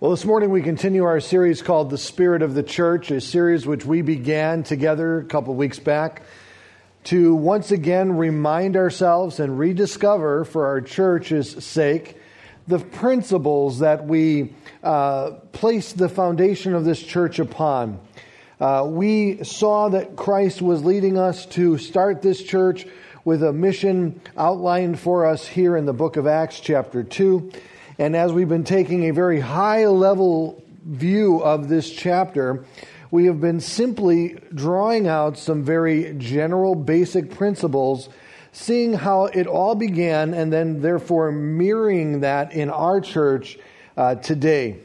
Well, this morning we continue our series called The Spirit of the Church, a series which we began together a couple weeks back to once again remind ourselves and rediscover for our church's sake the principles that we uh, placed the foundation of this church upon. Uh, we saw that Christ was leading us to start this church with a mission outlined for us here in the book of Acts, chapter 2. And as we've been taking a very high level view of this chapter, we have been simply drawing out some very general basic principles, seeing how it all began, and then therefore mirroring that in our church uh, today.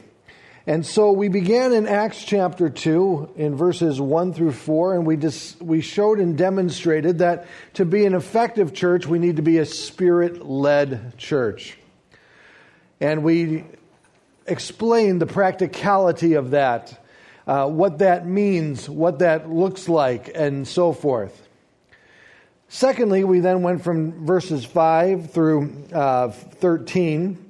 And so we began in Acts chapter 2 in verses 1 through 4, and we, just, we showed and demonstrated that to be an effective church, we need to be a spirit led church. And we explained the practicality of that, uh, what that means, what that looks like, and so forth. Secondly, we then went from verses 5 through uh, 13,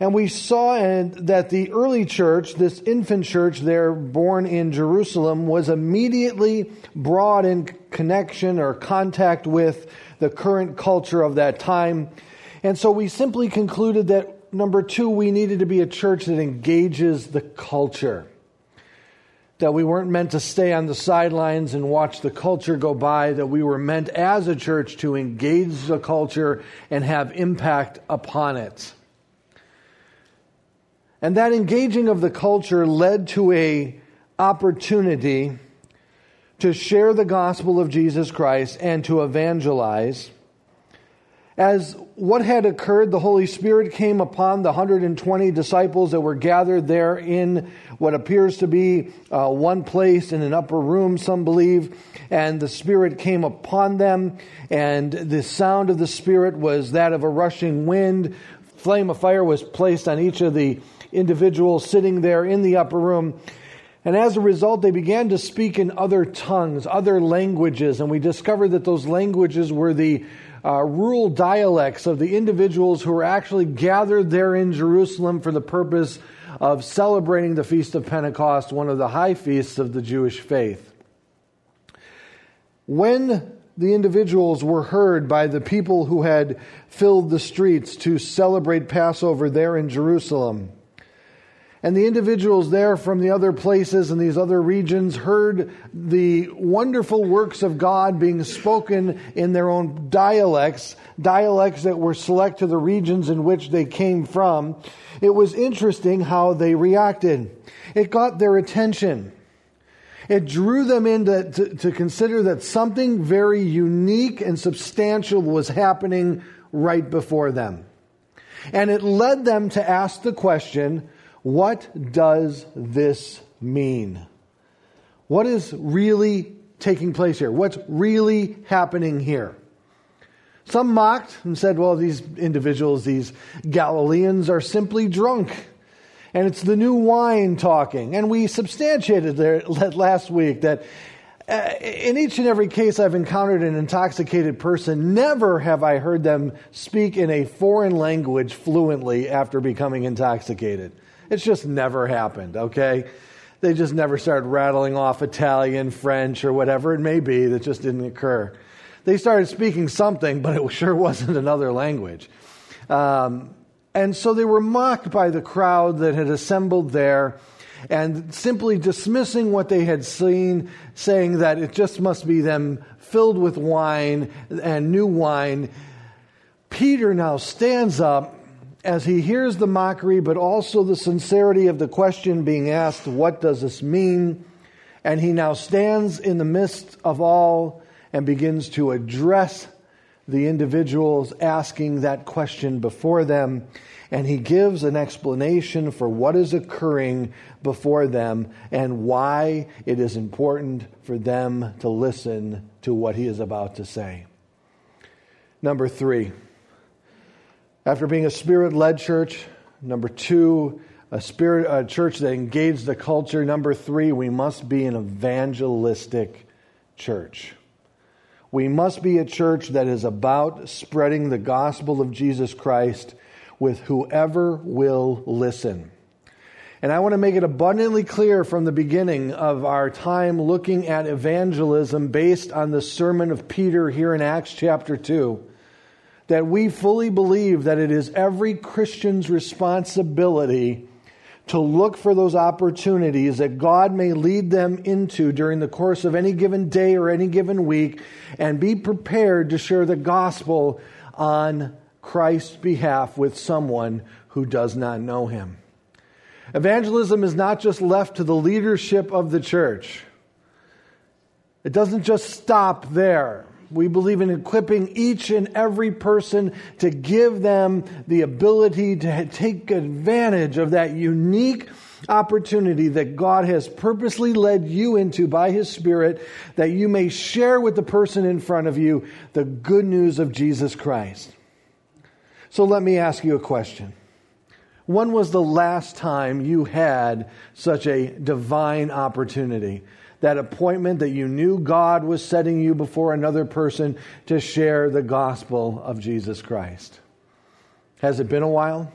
and we saw that the early church, this infant church there born in Jerusalem, was immediately brought in connection or contact with the current culture of that time. And so we simply concluded that number two, we needed to be a church that engages the culture. That we weren't meant to stay on the sidelines and watch the culture go by, that we were meant as a church to engage the culture and have impact upon it. And that engaging of the culture led to a opportunity to share the gospel of Jesus Christ and to evangelize as what had occurred, the Holy Spirit came upon the 120 disciples that were gathered there in what appears to be uh, one place in an upper room, some believe. And the Spirit came upon them, and the sound of the Spirit was that of a rushing wind. Flame of fire was placed on each of the individuals sitting there in the upper room. And as a result, they began to speak in other tongues, other languages, and we discovered that those languages were the uh, rural dialects of the individuals who were actually gathered there in Jerusalem for the purpose of celebrating the Feast of Pentecost, one of the high feasts of the Jewish faith. When the individuals were heard by the people who had filled the streets to celebrate Passover there in Jerusalem, and the individuals there from the other places and these other regions heard the wonderful works of God being spoken in their own dialects, dialects that were select to the regions in which they came from. It was interesting how they reacted. It got their attention. It drew them in to, to, to consider that something very unique and substantial was happening right before them. And it led them to ask the question, what does this mean? What is really taking place here? What's really happening here? Some mocked and said, well, these individuals, these Galileans, are simply drunk. And it's the new wine talking. And we substantiated there last week that uh, in each and every case I've encountered an intoxicated person, never have I heard them speak in a foreign language fluently after becoming intoxicated. It's just never happened, okay? They just never started rattling off Italian, French, or whatever it may be that just didn't occur. They started speaking something, but it sure wasn't another language. Um, and so they were mocked by the crowd that had assembled there and simply dismissing what they had seen, saying that it just must be them filled with wine and new wine. Peter now stands up as he hears the mockery, but also the sincerity of the question being asked, What does this mean? And he now stands in the midst of all and begins to address the individuals asking that question before them. And he gives an explanation for what is occurring before them and why it is important for them to listen to what he is about to say. Number three. After being a spirit led church, number two, a spirit a church that engaged the culture. Number three, we must be an evangelistic church. We must be a church that is about spreading the gospel of Jesus Christ with whoever will listen. And I want to make it abundantly clear from the beginning of our time looking at evangelism based on the sermon of Peter here in Acts chapter 2 that we fully believe that it is every Christian's responsibility to look for those opportunities that God may lead them into during the course of any given day or any given week and be prepared to share the gospel on Christ's behalf with someone who does not know him. Evangelism is not just left to the leadership of the church. It doesn't just stop there. We believe in equipping each and every person to give them the ability to take advantage of that unique opportunity that God has purposely led you into by His Spirit that you may share with the person in front of you the good news of Jesus Christ. So let me ask you a question. When was the last time you had such a divine opportunity? That appointment that you knew God was setting you before another person to share the gospel of Jesus Christ. Has it been a while?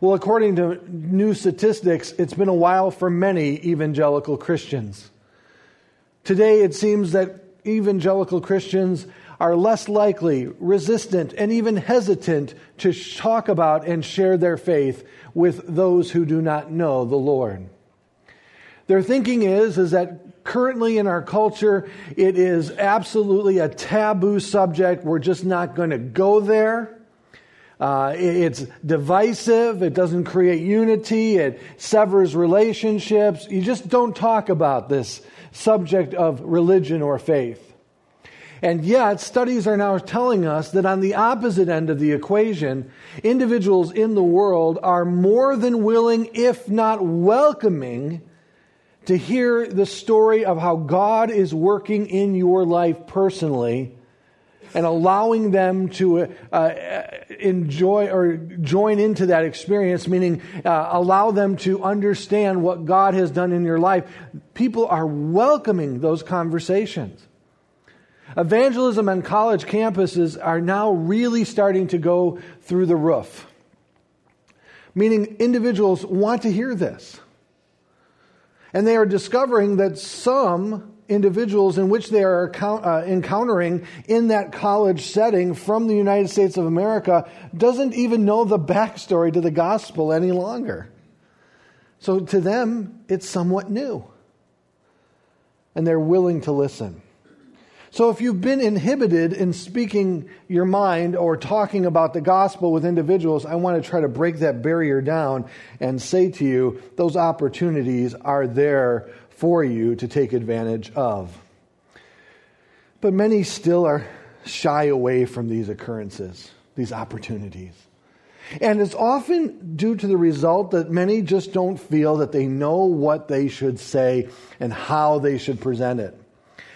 Well, according to new statistics, it's been a while for many evangelical Christians. Today, it seems that evangelical Christians are less likely, resistant, and even hesitant to talk about and share their faith with those who do not know the Lord. Their thinking is, is that currently in our culture, it is absolutely a taboo subject. We're just not going to go there. Uh, it's divisive. It doesn't create unity. It severs relationships. You just don't talk about this subject of religion or faith. And yet, studies are now telling us that on the opposite end of the equation, individuals in the world are more than willing, if not welcoming, to hear the story of how God is working in your life personally and allowing them to uh, enjoy or join into that experience, meaning uh, allow them to understand what God has done in your life. People are welcoming those conversations. Evangelism on college campuses are now really starting to go through the roof, meaning individuals want to hear this. And they are discovering that some individuals in which they are uh, encountering in that college setting from the United States of America doesn't even know the backstory to the gospel any longer. So to them, it's somewhat new. And they're willing to listen. So if you've been inhibited in speaking your mind or talking about the gospel with individuals, I want to try to break that barrier down and say to you, those opportunities are there for you to take advantage of. But many still are shy away from these occurrences, these opportunities. And it's often due to the result that many just don't feel that they know what they should say and how they should present it.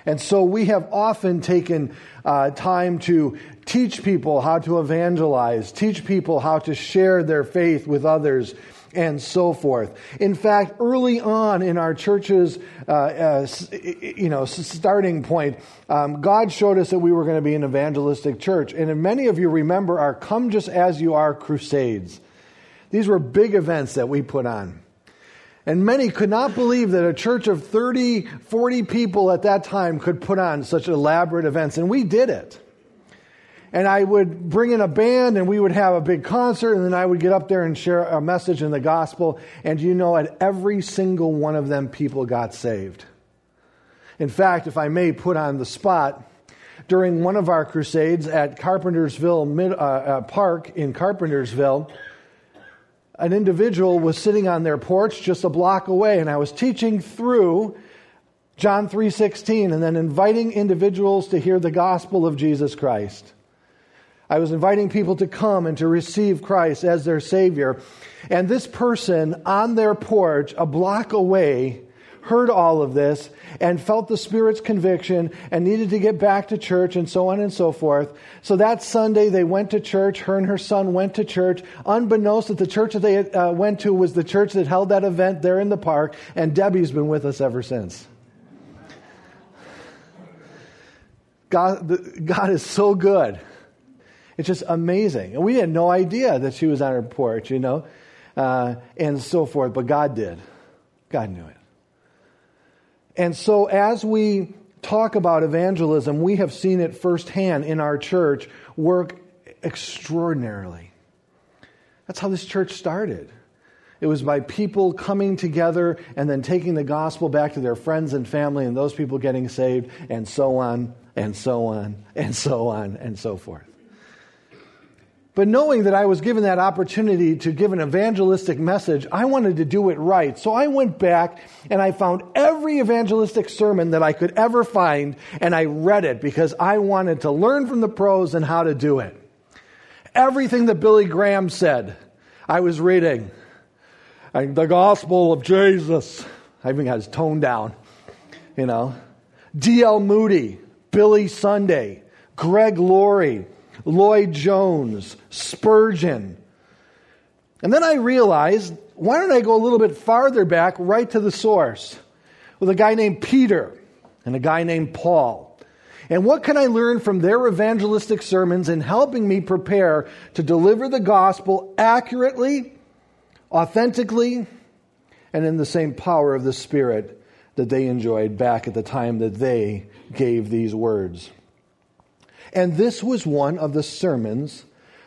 And so we have often taken uh, time to teach people how to evangelize, teach people how to share their faith with others, and so forth. In fact, early on in our church's, uh, uh, you know, starting point, um, God showed us that we were going to be an evangelistic church. And many of you remember our Come Just As You Are crusades. These were big events that we put on. And many could not believe that a church of 30, 40 people at that time could put on such elaborate events. And we did it. And I would bring in a band and we would have a big concert and then I would get up there and share a message in the gospel. And you know, at every single one of them, people got saved. In fact, if I may put on the spot, during one of our crusades at Carpentersville Mid, uh, uh, Park in Carpentersville, an individual was sitting on their porch just a block away and I was teaching through John 3:16 and then inviting individuals to hear the gospel of Jesus Christ. I was inviting people to come and to receive Christ as their savior. And this person on their porch a block away heard all of this and felt the Spirit's conviction and needed to get back to church and so on and so forth. So that Sunday they went to church. Her and her son went to church, unbeknownst that the church that they uh, went to was the church that held that event there in the park. And Debbie's been with us ever since. God, God is so good. It's just amazing. And we had no idea that she was on her porch, you know. uh, and so forth, but God did. God knew it. And so, as we talk about evangelism, we have seen it firsthand in our church work extraordinarily. That's how this church started. It was by people coming together and then taking the gospel back to their friends and family, and those people getting saved, and so on, and so on, and so on, and so forth. But knowing that I was given that opportunity to give an evangelistic message, I wanted to do it right. So I went back and I found every evangelistic sermon that I could ever find and I read it because I wanted to learn from the pros and how to do it. Everything that Billy Graham said, I was reading. The gospel of Jesus. I even got his tone down, you know. D.L. Moody, Billy Sunday, Greg Laurie, Lloyd Jones, Spurgeon. And then I realized, why don't I go a little bit farther back, right to the source, with a guy named Peter and a guy named Paul. And what can I learn from their evangelistic sermons in helping me prepare to deliver the gospel accurately, authentically, and in the same power of the Spirit that they enjoyed back at the time that they gave these words? And this was one of the sermons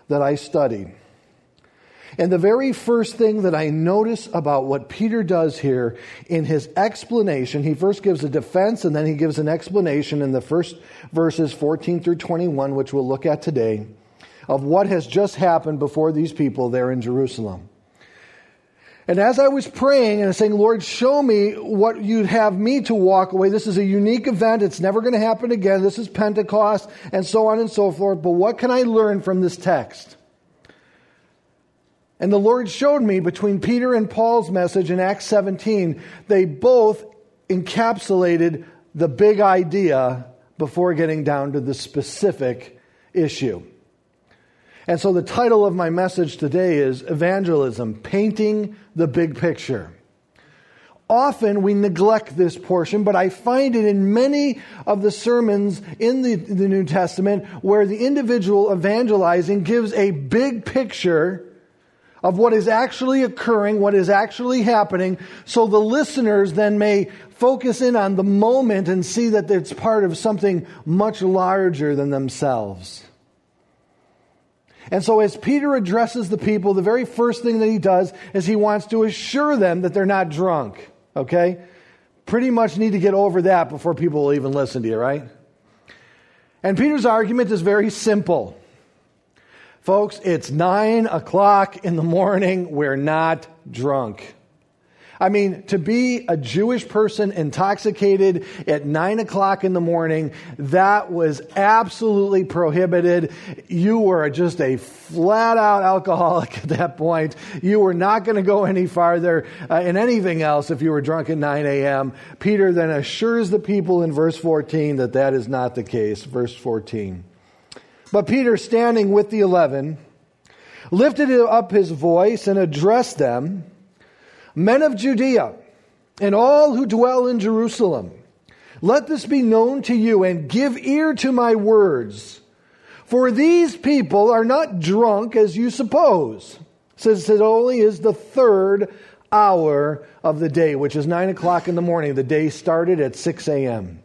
that I studied. And the very first thing that I notice about what Peter does here in his explanation, he first gives a defense and then he gives an explanation in the first verses 14 through 21, which we'll look at today, of what has just happened before these people there in Jerusalem. And as I was praying and saying, Lord, show me what you'd have me to walk away. This is a unique event. It's never going to happen again. This is Pentecost and so on and so forth. But what can I learn from this text? And the Lord showed me between Peter and Paul's message in Acts 17, they both encapsulated the big idea before getting down to the specific issue. And so the title of my message today is Evangelism Painting the Big Picture. Often we neglect this portion, but I find it in many of the sermons in the, the New Testament where the individual evangelizing gives a big picture of what is actually occurring, what is actually happening, so the listeners then may focus in on the moment and see that it's part of something much larger than themselves. And so, as Peter addresses the people, the very first thing that he does is he wants to assure them that they're not drunk. Okay? Pretty much need to get over that before people will even listen to you, right? And Peter's argument is very simple. Folks, it's nine o'clock in the morning. We're not drunk. I mean, to be a Jewish person intoxicated at nine o'clock in the morning, that was absolutely prohibited. You were just a flat out alcoholic at that point. You were not going to go any farther uh, in anything else if you were drunk at 9 a.m. Peter then assures the people in verse 14 that that is not the case. Verse 14. But Peter, standing with the eleven, lifted up his voice and addressed them Men of Judea, and all who dwell in Jerusalem, let this be known to you and give ear to my words. For these people are not drunk as you suppose, since it only is the third hour of the day, which is nine o'clock in the morning. The day started at 6 a.m.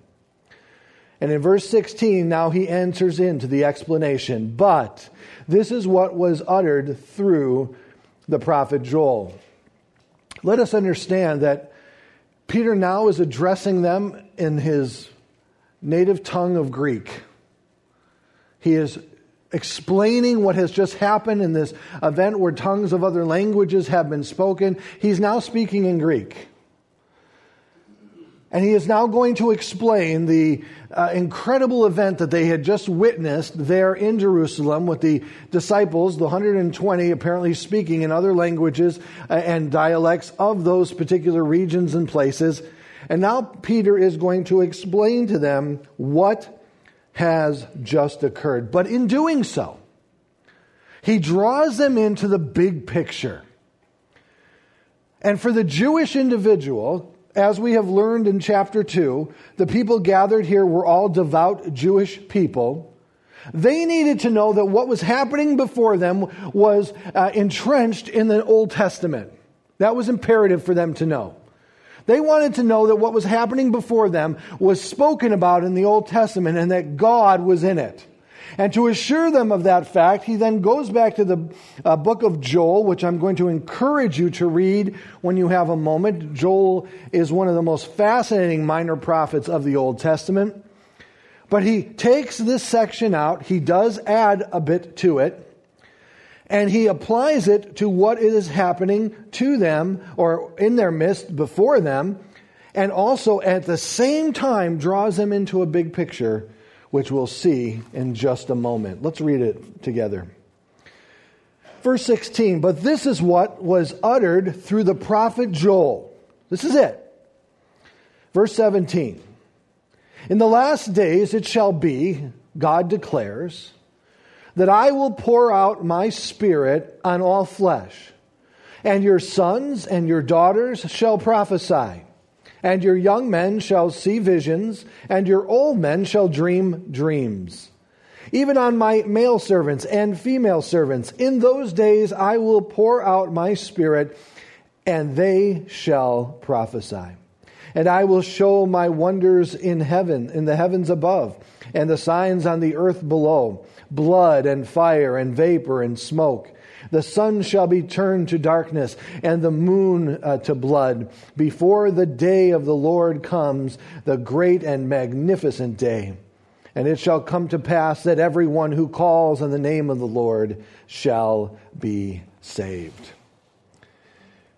And in verse 16, now he enters into the explanation. But this is what was uttered through the prophet Joel. Let us understand that Peter now is addressing them in his native tongue of Greek. He is explaining what has just happened in this event where tongues of other languages have been spoken. He's now speaking in Greek. And he is now going to explain the uh, incredible event that they had just witnessed there in Jerusalem with the disciples, the 120 apparently speaking in other languages uh, and dialects of those particular regions and places. And now Peter is going to explain to them what has just occurred. But in doing so, he draws them into the big picture. And for the Jewish individual, as we have learned in chapter 2, the people gathered here were all devout Jewish people. They needed to know that what was happening before them was uh, entrenched in the Old Testament. That was imperative for them to know. They wanted to know that what was happening before them was spoken about in the Old Testament and that God was in it. And to assure them of that fact, he then goes back to the uh, book of Joel, which I'm going to encourage you to read when you have a moment. Joel is one of the most fascinating minor prophets of the Old Testament. But he takes this section out, he does add a bit to it, and he applies it to what is happening to them or in their midst before them, and also at the same time draws them into a big picture, which we'll see in just a moment. Let's read it together. Verse 16, but this is what was uttered through the prophet Joel. This is it. Verse 17. In the last days it shall be, God declares, that I will pour out my spirit on all flesh, and your sons and your daughters shall prophesy, and your young men shall see visions, and your old men shall dream dreams. Even on my male servants and female servants, in those days I will pour out my spirit, and they shall prophesy. And I will show my wonders in heaven, in the heavens above, and the signs on the earth below blood and fire and vapor and smoke. The sun shall be turned to darkness and the moon uh, to blood before the day of the Lord comes, the great and magnificent day. And it shall come to pass that everyone who calls on the name of the Lord shall be saved.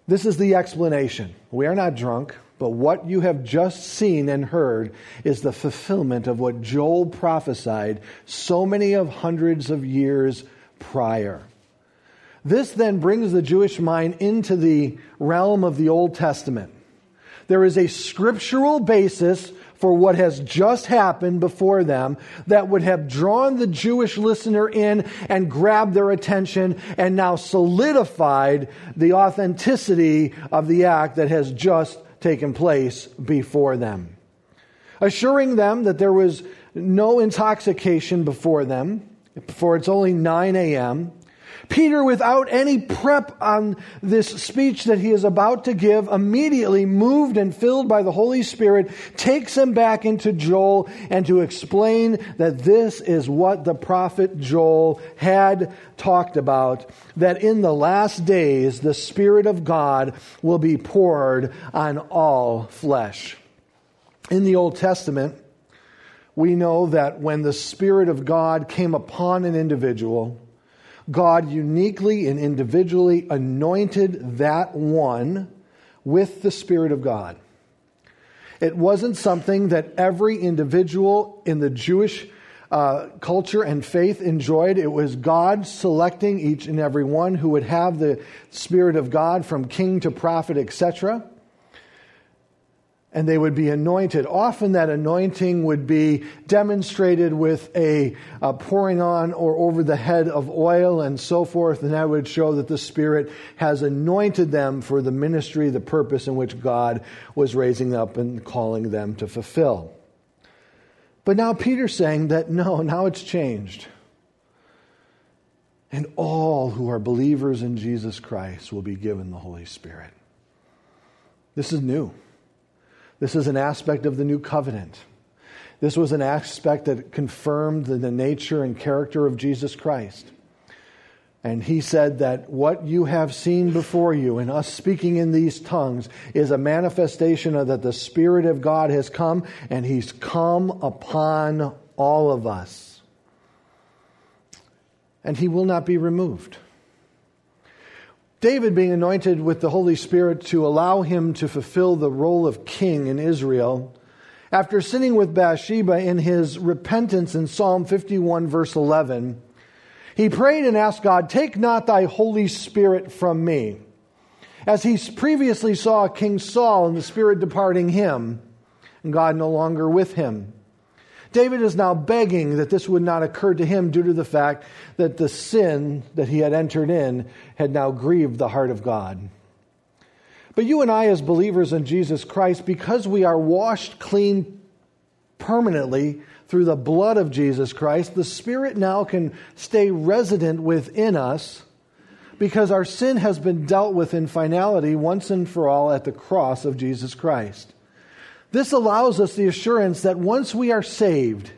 This is the explanation. We are not drunk. But what you have just seen and heard is the fulfillment of what Joel prophesied so many of hundreds of years prior. This then brings the Jewish mind into the realm of the Old Testament. There is a scriptural basis for what has just happened before them that would have drawn the Jewish listener in and grabbed their attention and now solidified the authenticity of the act that has just taken place before them, assuring them that there was no intoxication before them, for it's only 9 a.m. Peter, without any prep on this speech that he is about to give, immediately moved and filled by the Holy Spirit, takes him back into Joel and to explain that this is what the prophet Joel had talked about, that in the last days the Spirit of God will be poured on all flesh. In the Old Testament, we know that when the Spirit of God came upon an individual, God uniquely and individually anointed that one with the Spirit of God. It wasn't something that every individual in the Jewish uh, culture and faith enjoyed. It was God selecting each and every one who would have the Spirit of God from king to prophet, etc and they would be anointed. Often that anointing would be demonstrated with a, a, pouring on or over the head of oil and so forth, and that would show that the Spirit has anointed them for the ministry, the purpose in which God was raising up and calling them to fulfill. But now Peter's saying that no, now it's changed. And all who are believers in Jesus Christ will be given the Holy Spirit. This is new. This is an aspect of the new covenant. This was an aspect that confirmed the nature and character of Jesus Christ. And he said that what you have seen before you and us speaking in these tongues is a manifestation of that the Spirit of God has come and he's come upon all of us. And he will not be removed. David being anointed with the Holy Spirit to allow him to fulfill the role of king in Israel, after sinning with Bathsheba in his repentance in Psalm 51, verse 11, he prayed and asked God, Take not thy Holy Spirit from me. As he previously saw King Saul and the Spirit departing him, and God no longer with him. David is now begging that this would not occur to him due to the fact that the sin that he had entered in had now grieved the heart of God. But you and I, as believers in Jesus Christ, because we are washed clean permanently through the blood of Jesus Christ, the Spirit now can stay resident within us because our sin has been dealt with in finality once and for all at the cross of Jesus Christ. This allows us the assurance that once we are saved,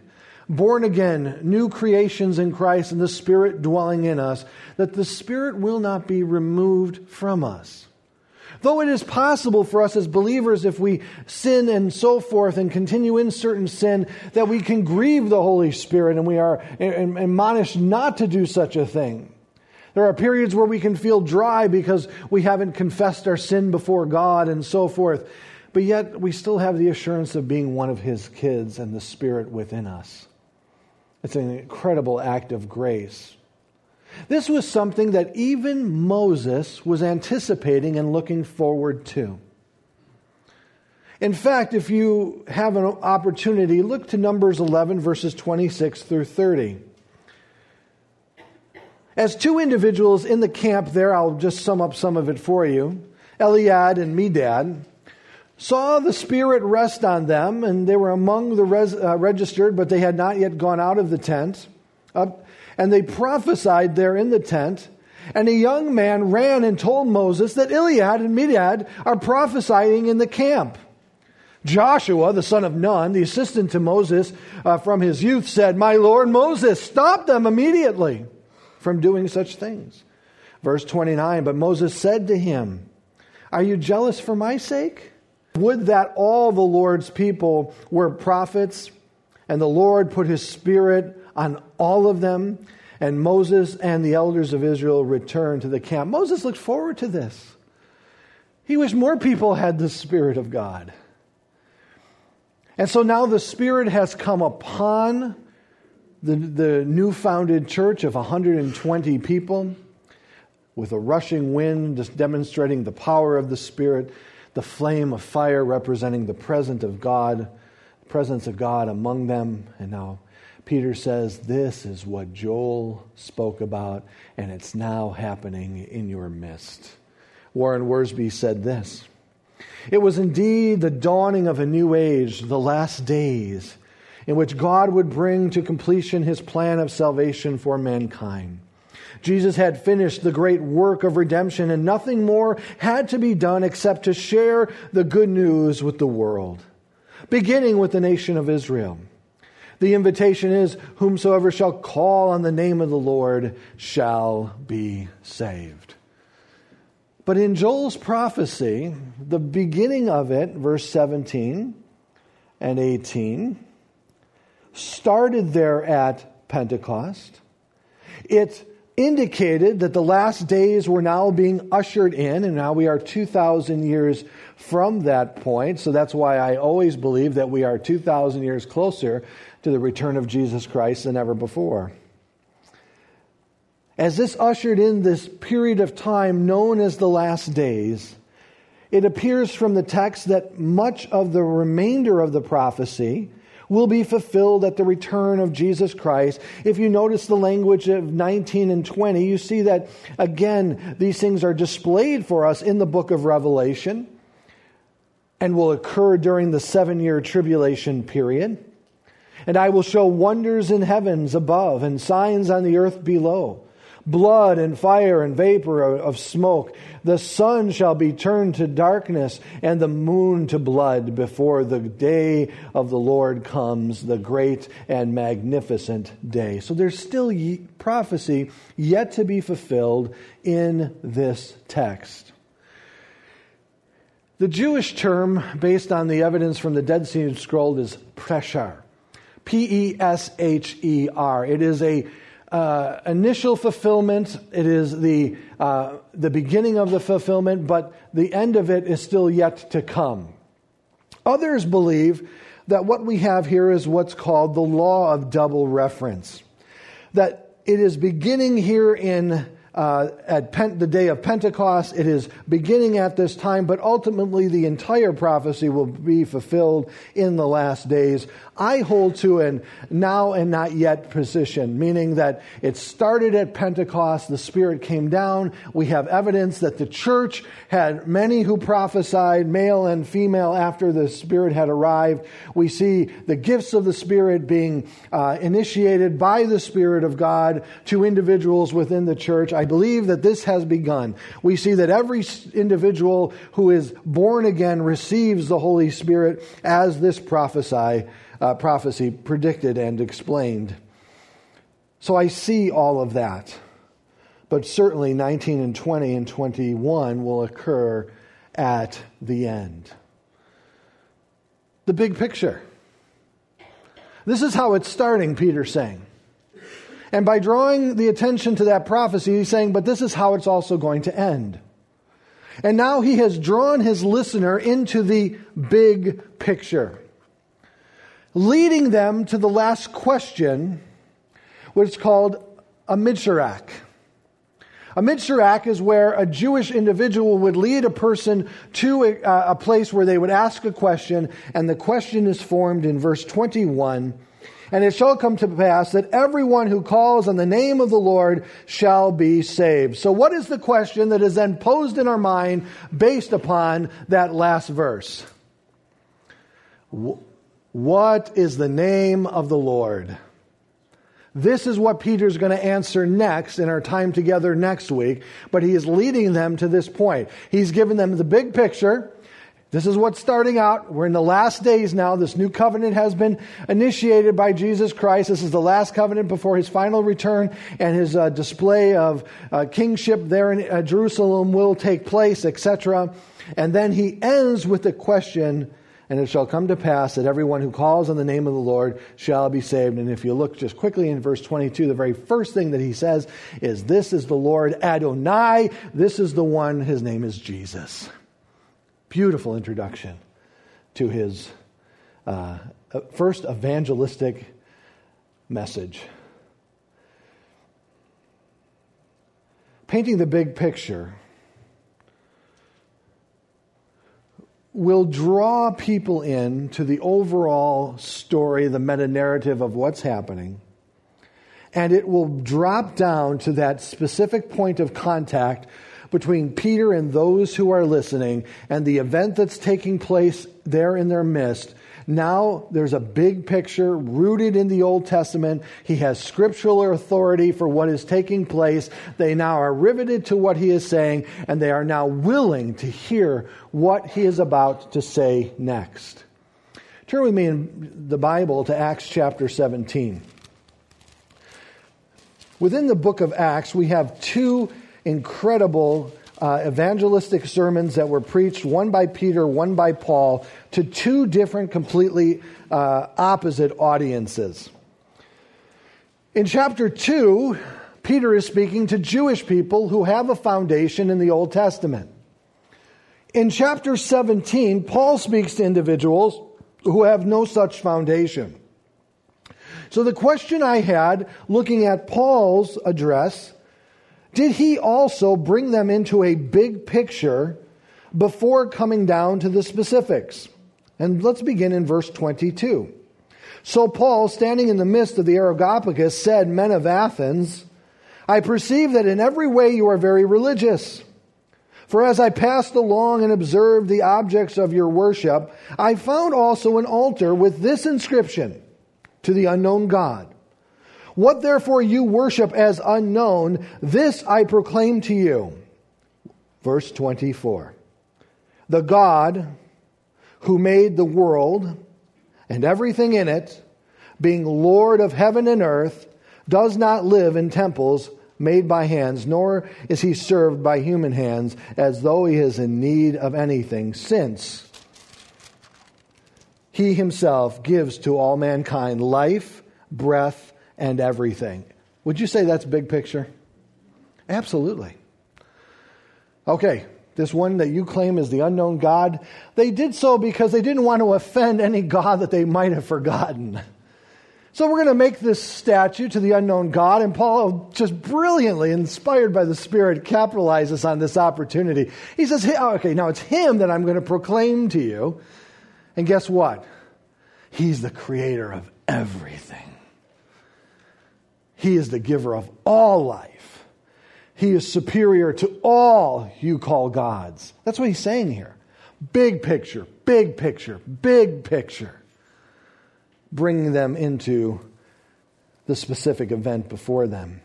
born again, new creations in Christ, and the Spirit dwelling in us, that the Spirit will not be removed from us. Though it is possible for us as believers, if we sin and so forth and continue in certain sin, that we can grieve the Holy Spirit and we are admonished not to do such a thing. There are periods where we can feel dry because we haven't confessed our sin before God and so forth. But yet, we still have the assurance of being one of His kids and the Spirit within us. It's an incredible act of grace. This was something that even Moses was anticipating and looking forward to. In fact, if you have an opportunity, look to Numbers 11, verses 26 through 30. As two individuals in the camp there, I'll just sum up some of it for you Eldad and Medad saw the Spirit rest on them, and they were among the res, uh, registered, but they had not yet gone out of the tent. And they prophesied there in the tent. And a young man ran and told Moses that Eldad and Medad are prophesying in the camp. Joshua, the son of Nun, the assistant to Moses uh, from his youth, said, My Lord Moses, stop them immediately from doing such things. Verse 29 But Moses said to him, Are you jealous for my sake? Would that all the Lord's people were prophets, and the Lord put his spirit on all of them. And Moses and the elders of Israel returned to the camp. Moses looked forward to this. He wished more people had the Spirit of God. And so now the Spirit has come upon the, the new founded church of 120 people with a rushing wind, just demonstrating the power of the Spirit, the flame of fire representing the presence of God, presence of God among them, and now Peter says, This is what Joel spoke about, and it's now happening in your midst. Warren Wiersbe said this It was indeed the dawning of a new age, the last days, in which God would bring to completion his plan of salvation for mankind. Jesus had finished the great work of redemption, and nothing more had to be done except to share the good news with the world, beginning with the nation of Israel. The invitation is Whomsoever shall call on the name of the Lord shall be saved. But in Joel's prophecy, the beginning of it, verse 17 and 18, started there at Pentecost. It indicated that the last days were now being ushered in, and now we are 2,000 years from that point. So that's why I always believe that we are 2,000 years closer to the return of Jesus Christ than ever before. As this ushered in this period of time known as the last days, it appears from the text that much of the remainder of the prophecy will be fulfilled at the return of Jesus Christ. If you notice the language of 19 and 20, you see that again, these things are displayed for us in the book of Revelation and will occur during the seven year tribulation period. And I will show wonders in heavens above and signs on the earth below blood and fire and vapor of smoke. The sun shall be turned to darkness and the moon to blood before the day of the Lord comes, the great and magnificent day. So there's still prophecy yet to be fulfilled in this text. The Jewish term, based on the evidence from the Dead Sea Scroll, is pesher. P E S H E R. It is a uh, initial fulfillment. It is the, uh, the beginning of the fulfillment, but the end of it is still yet to come. Others believe that what we have here is what's called the law of double reference. That it is beginning here in uh, at the day of Pentecost. It is beginning at this time, but ultimately the entire prophecy will be fulfilled in the last days. I hold to an now and not yet position, meaning that it started at Pentecost, the Spirit came down. We have evidence that the church had many who prophesied, male and female, after the Spirit had arrived. We see the gifts of the Spirit being uh, initiated by the Spirit of God to individuals within the church. I believe that this has begun. We see that every individual who is born again receives the Holy Spirit as this prophesy uh, prophecy predicted and explained. So I see all of that. But certainly 19 and 20 and 21 will occur at the end. The big picture. This is how it's starting, Peter's saying. And by drawing the attention to that prophecy, he's saying, but this is how it's also going to end. And now he has drawn his listener into the big picture leading them to the last question, which is called a mitzrak. A mitzrak is where a Jewish individual would lead a person to a, uh, a, place where they would ask a question, and the question is formed in verse 21. And it shall come to pass that everyone who calls on the name of the Lord shall be saved. So, what is the question that is then posed in our mind based upon that last verse? What is the name of the Lord? This is what Peter's going to answer next in our time together next week, but he is leading them to this point. He's given them the big picture. This is what's starting out. We're in the last days now. This new covenant has been initiated by Jesus Christ. This is the last covenant before his final return and his uh, display of uh, kingship there in uh, Jerusalem will take place, etc. And then he ends with the question and it shall come to pass that everyone who calls on the name of the Lord shall be saved. And if you look just quickly in verse 22, the very first thing that he says is, This is the Lord Adonai. This is the one, his name is Jesus. Beautiful introduction to his uh, first evangelistic message. Painting the big picture will draw people in to the overall story, the meta narrative of what's happening. And it will drop down to that specific point of contact between Peter and those who are listening and the event that's taking place there in their midst now there's a big picture rooted in the Old Testament. He has scriptural authority for what is taking place. They now are riveted to what he is saying, and they are now willing to hear what he is about to say next. Turn with me in the Bible to Acts chapter 17. Within the book of Acts, we have two incredible uh, evangelistic sermons that were preached, one by Peter, one by Paul, to two different, completely uh, opposite audiences. In chapter 2, Peter is speaking to Jewish people who have a foundation in the Old Testament. In chapter 17, Paul speaks to individuals who have no such foundation. So the question I had looking at Paul's address did he also bring them into a big picture before coming down to the specifics? And let's begin in verse 22. So Paul, standing in the midst of the Areopagus, said, Men of Athens, I perceive that in every way you are very religious. For as I passed along and observed the objects of your worship, I found also an altar with this inscription to the unknown God. What therefore you worship as unknown, this I proclaim to you. Verse 24. The God who made the world and everything in it, being Lord of heaven and earth, does not live in temples made by hands, nor is he served by human hands as though he is in need of anything, since he himself gives to all mankind life, breath, and everything. Would you say that's big picture? Absolutely. Okay, this one that you claim is the unknown God, they did so because they didn't want to offend any God that they might have forgotten. So we're going to make this statue to the unknown God, and Paul, just brilliantly inspired by the Spirit, capitalizes on this opportunity. He says, oh, okay, now it's him that I'm going to proclaim to you. And guess what? He's the creator of everything. He is the giver of all life. He is superior to all you call gods. That's what he's saying here. Big picture, big picture, big picture bringing them into the specific event before them.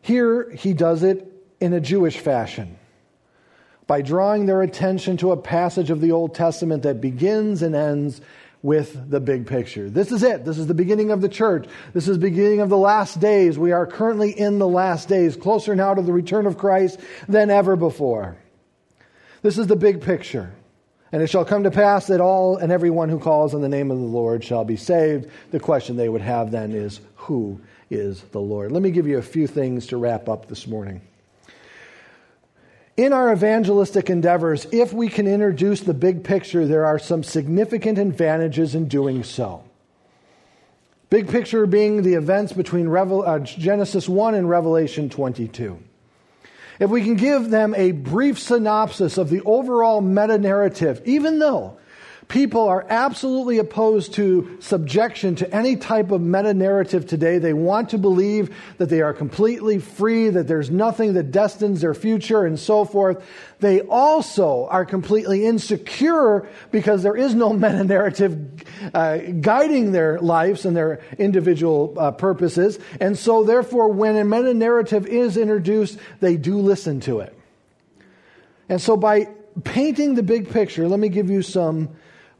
Here, he does it in a Jewish fashion by drawing their attention to a passage of the Old Testament that begins and ends with the big picture. This is it. This is the beginning of the church. This is the beginning of the last days. We are currently in the last days, closer now to the return of Christ than ever before. This is the big picture. And it shall come to pass that all and everyone who calls on the name of the Lord shall be saved. The question they would have then is, Who is the Lord? Let me give you a few things to wrap up this morning. In our evangelistic endeavors, if we can introduce the big picture, there are some significant advantages in doing so. Big picture being the events between Revel- uh, Genesis 1 and Revelation 22. If we can give them a brief synopsis of the overall meta narrative, even though people are absolutely opposed to subjection to any type of meta narrative today. They want to believe that they are completely free, that there's nothing that destines their future, and so forth. They also are completely insecure because there is no meta narrative uh, guiding their lives and their individual uh, purposes. And so, therefore, when a meta narrative is introduced, they do listen to it. And so, by painting the big picture, let me give you some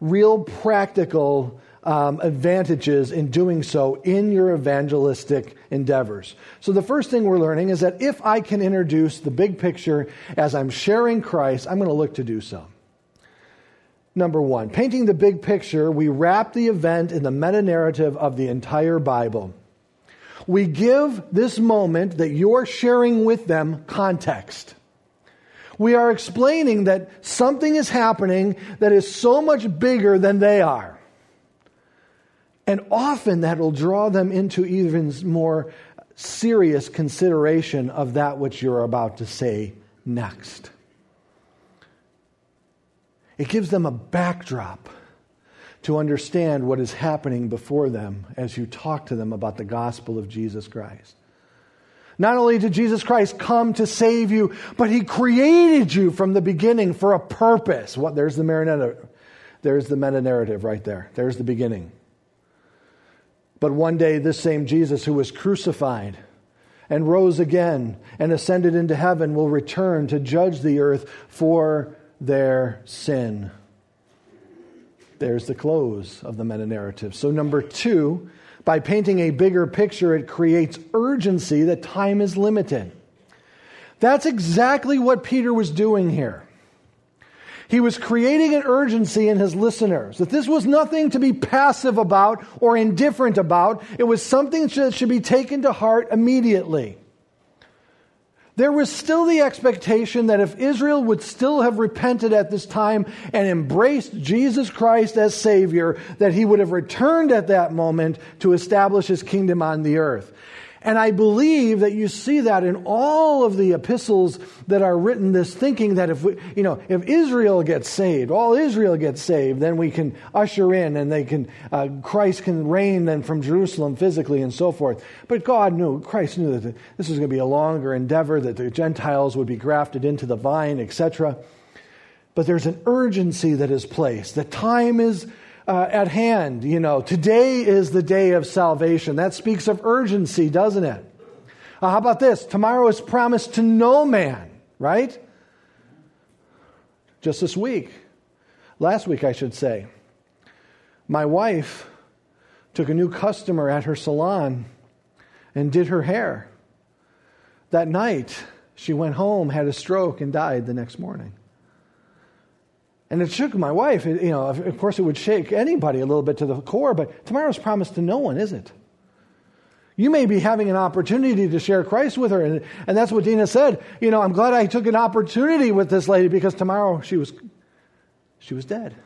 real practical um, advantages in doing so in your evangelistic endeavors. So, the first thing we're learning is that if I can introduce the big picture as I'm sharing Christ, I'm going to look to do so. Number one, painting the big picture, we wrap the event in the meta narrative of the entire Bible. We give this moment that you're sharing with them context. We are explaining that something is happening that is so much bigger than they are. And often that will draw them into even more serious consideration of that which you're about to say next. It gives them a backdrop to understand what is happening before them as you talk to them about the gospel of Jesus Christ. Not only did Jesus Christ come to save you, but he created you from the beginning for a purpose. What there's the marinetta, there's the meta narrative right there. There's the beginning. But one day this same Jesus who was crucified and rose again and ascended into heaven will return to judge the earth for their sin. There's the close of the meta narrative. So number 2, by painting a bigger picture, it creates urgency that time is limited. That's exactly what Peter was doing here. He was creating an urgency in his listeners that this was nothing to be passive about or indifferent about. It was something that should be taken to heart immediately. There was still the expectation that if Israel would still have repented at this time and embraced Jesus Christ as Savior, that he would have returned at that moment to establish his kingdom on the earth. And I believe that you see that in all of the epistles that are written, this thinking that if we, you know, if Israel gets saved, all Israel gets saved, then we can usher in and they can, uh, Christ can reign then from Jerusalem physically and so forth. But God knew, Christ knew that this was going to be a longer endeavor, that the Gentiles would be grafted into the vine, etc. But there's an urgency that is placed. The time is uh, at hand. You know, today is the day of salvation. That speaks of urgency, doesn't it? Uh, how about this? Tomorrow is promised to no man, right? Just this week, last week, I should say, my wife took a new customer at her salon and did her hair. That night, she went home, had a stroke, and died the next morning. And it shook my wife. It, you know, of course, it would shake anybody a little bit to the core, but tomorrow's promised to no one, is it? You may be having an opportunity to share Christ with her. And, and that's what Dina said. You know, I'm glad I took an opportunity with this lady because tomorrow she was, she was dead.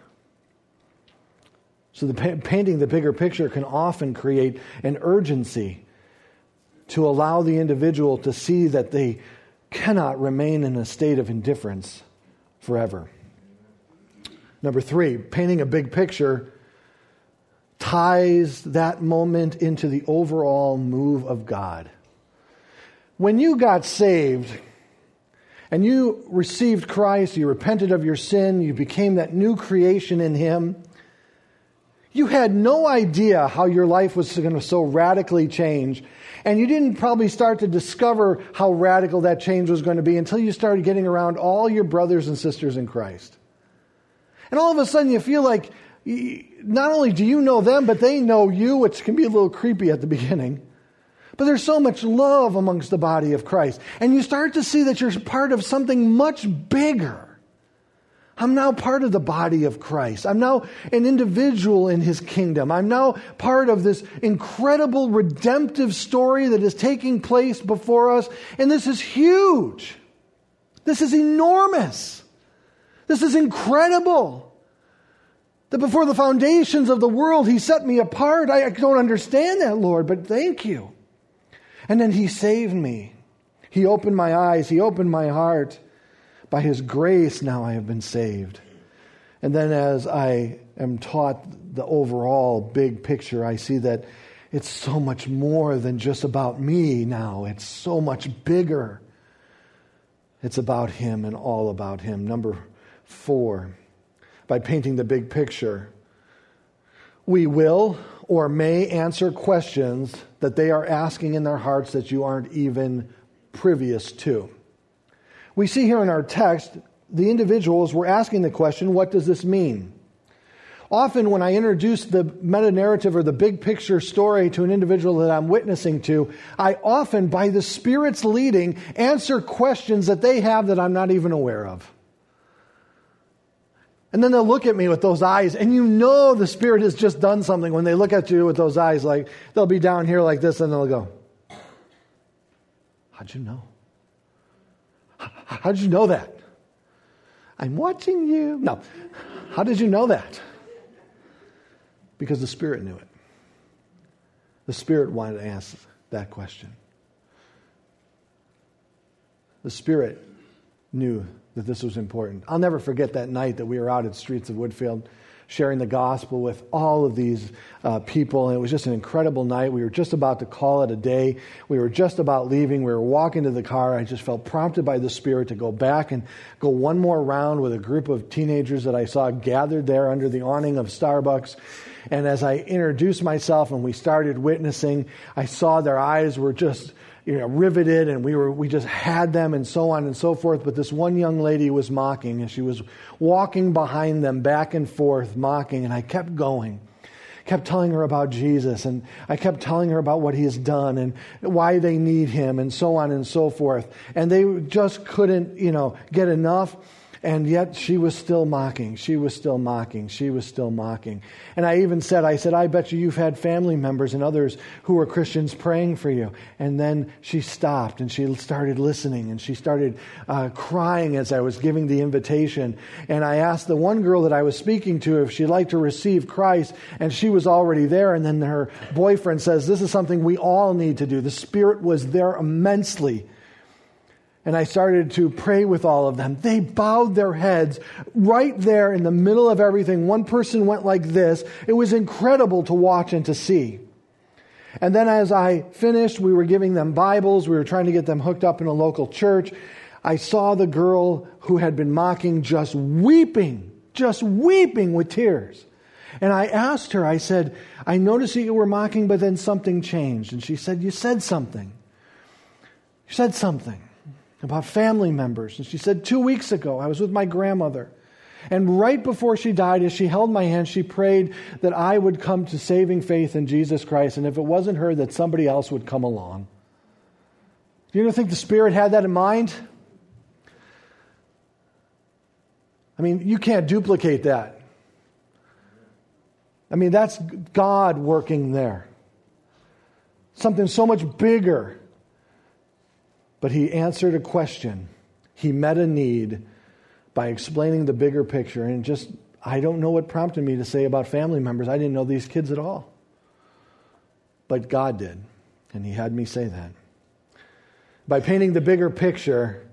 So, the pa- painting the bigger picture can often create an urgency to allow the individual to see that they cannot remain in a state of indifference forever. Number three, painting a big picture ties that moment into the overall move of God. When you got saved and you received Christ, you repented of your sin, you became that new creation in Him, you had no idea how your life was going to so radically change. And you didn't probably start to discover how radical that change was going to be until you started getting around all your brothers and sisters in Christ. And all of a sudden you feel like not only do you know them, but they know you, which can be a little creepy at the beginning. But there's so much love amongst the body of Christ. And you start to see that you're part of something much bigger. I'm now part of the body of Christ. I'm now an individual in his kingdom. I'm now part of this incredible redemptive story that is taking place before us. And this is huge. This is enormous. This is incredible. That before the foundations of the world, He set me apart. I, don't understand that, Lord, but thank you. And then He saved me. He opened my eyes. He opened my heart. By His grace, now I have been saved. And then as I am taught the overall big picture, I see that it's so much more than just about me now. It's so much bigger. It's about Him and all about Him. Number four, by painting the big picture. We will or may answer questions that they are asking in their hearts that you aren't even previous to. We see here in our text, the individuals were asking the question, What does this mean? Often, when I introduce the meta narrative or the big picture story to an individual that I'm witnessing to, I often, by the Spirit's leading, answer questions that they have that I'm not even aware of. And then they'll look at me with those eyes, and you know the Spirit has just done something when they look at you with those eyes. Like they'll be down here like this, and they'll go, How'd you know? How did you know that? I'm watching you. No. How did you know that? Because the Spirit knew it. The Spirit wanted to ask that question. The Spirit knew that this was important. I'll never forget that night that we were out at streets of Woodfield sharing the gospel with all of these uh, people. And it was just an incredible night. We were just about to call it a day. We were just about leaving. We were walking to the car. I just felt prompted by the Spirit to go back and go one more round with a group of teenagers that I saw gathered there under the awning of Starbucks. And as I introduced myself and we started witnessing, I saw their eyes were just you know, riveted and we were, we just had them and so on and so forth. But this one young lady was mocking and she was walking behind them back and forth mocking. And I kept going, kept telling her about Jesus and I kept telling her about what he has done and why they need him and so on and so forth. And they just couldn't, you know, get enough. And yet she was still mocking. She was still mocking. She was still mocking. And I even said, I said, I bet you you've had family members and others who were Christians praying for you. And then she stopped and she started listening and she started uh, crying as I was giving the invitation. And I asked the one girl that I was speaking to if she'd like to receive Christ, and she was already there. And then her boyfriend says, This is something we all need to do. The Spirit was there immensely and I started to pray with all of them. They bowed their heads right there in the middle of everything. One person went like this. It was incredible to watch and to see. And then as I finished, we were giving them Bibles. We were trying to get them hooked up in a local church. I saw the girl who had been mocking just weeping, just weeping with tears. And I asked her, I said, I noticed that you were mocking, but then something changed. And she said, You said something. You said something about family members. And she said, Two weeks ago, I was with my grandmother. And right before she died, as she held my hand, she prayed that I would come to saving faith in Jesus Christ. And if it wasn't her, that somebody else would come along. Do you don't think the Spirit had that in mind? I mean, you can't duplicate that. I mean, that's God working there. Something so much bigger but he answered a question. He met a need by explaining the bigger picture. And just I don't know what prompted me to say about family members. I didn't know these kids at all. But God did, and He had me say that. By painting the bigger picture,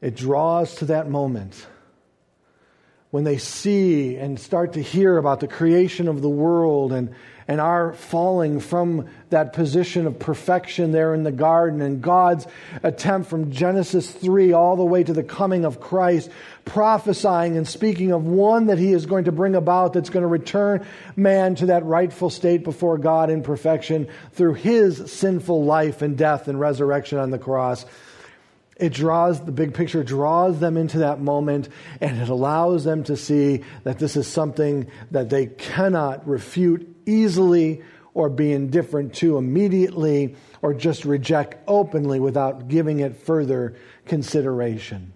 it draws to that moment when they see and start to hear about the creation of the world and, and our falling from that position of perfection there in the garden and God's attempt from Genesis 3 all the way to the coming of Christ, prophesying and speaking of one that he is going to bring about that's going to return man to that rightful state before God in perfection through his sinful life and death and resurrection on the cross it draws the big picture draws them into that moment and it allows them to see that this is something that they cannot refute easily or be indifferent to immediately or just reject openly without giving it further consideration.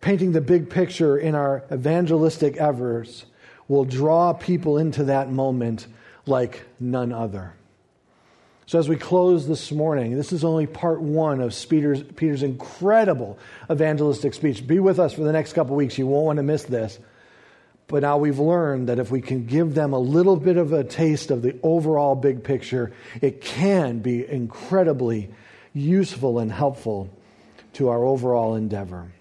Painting the big picture in our evangelistic efforts will draw people into that moment like none other so, as we close this morning, this is only part one of Peter's, Peter's incredible evangelistic speech. Be with us for the next couple weeks. You won't want to miss this. But now we've learned that if we can give them a little bit of a taste of the overall big picture, it can be incredibly useful and helpful to our overall endeavor.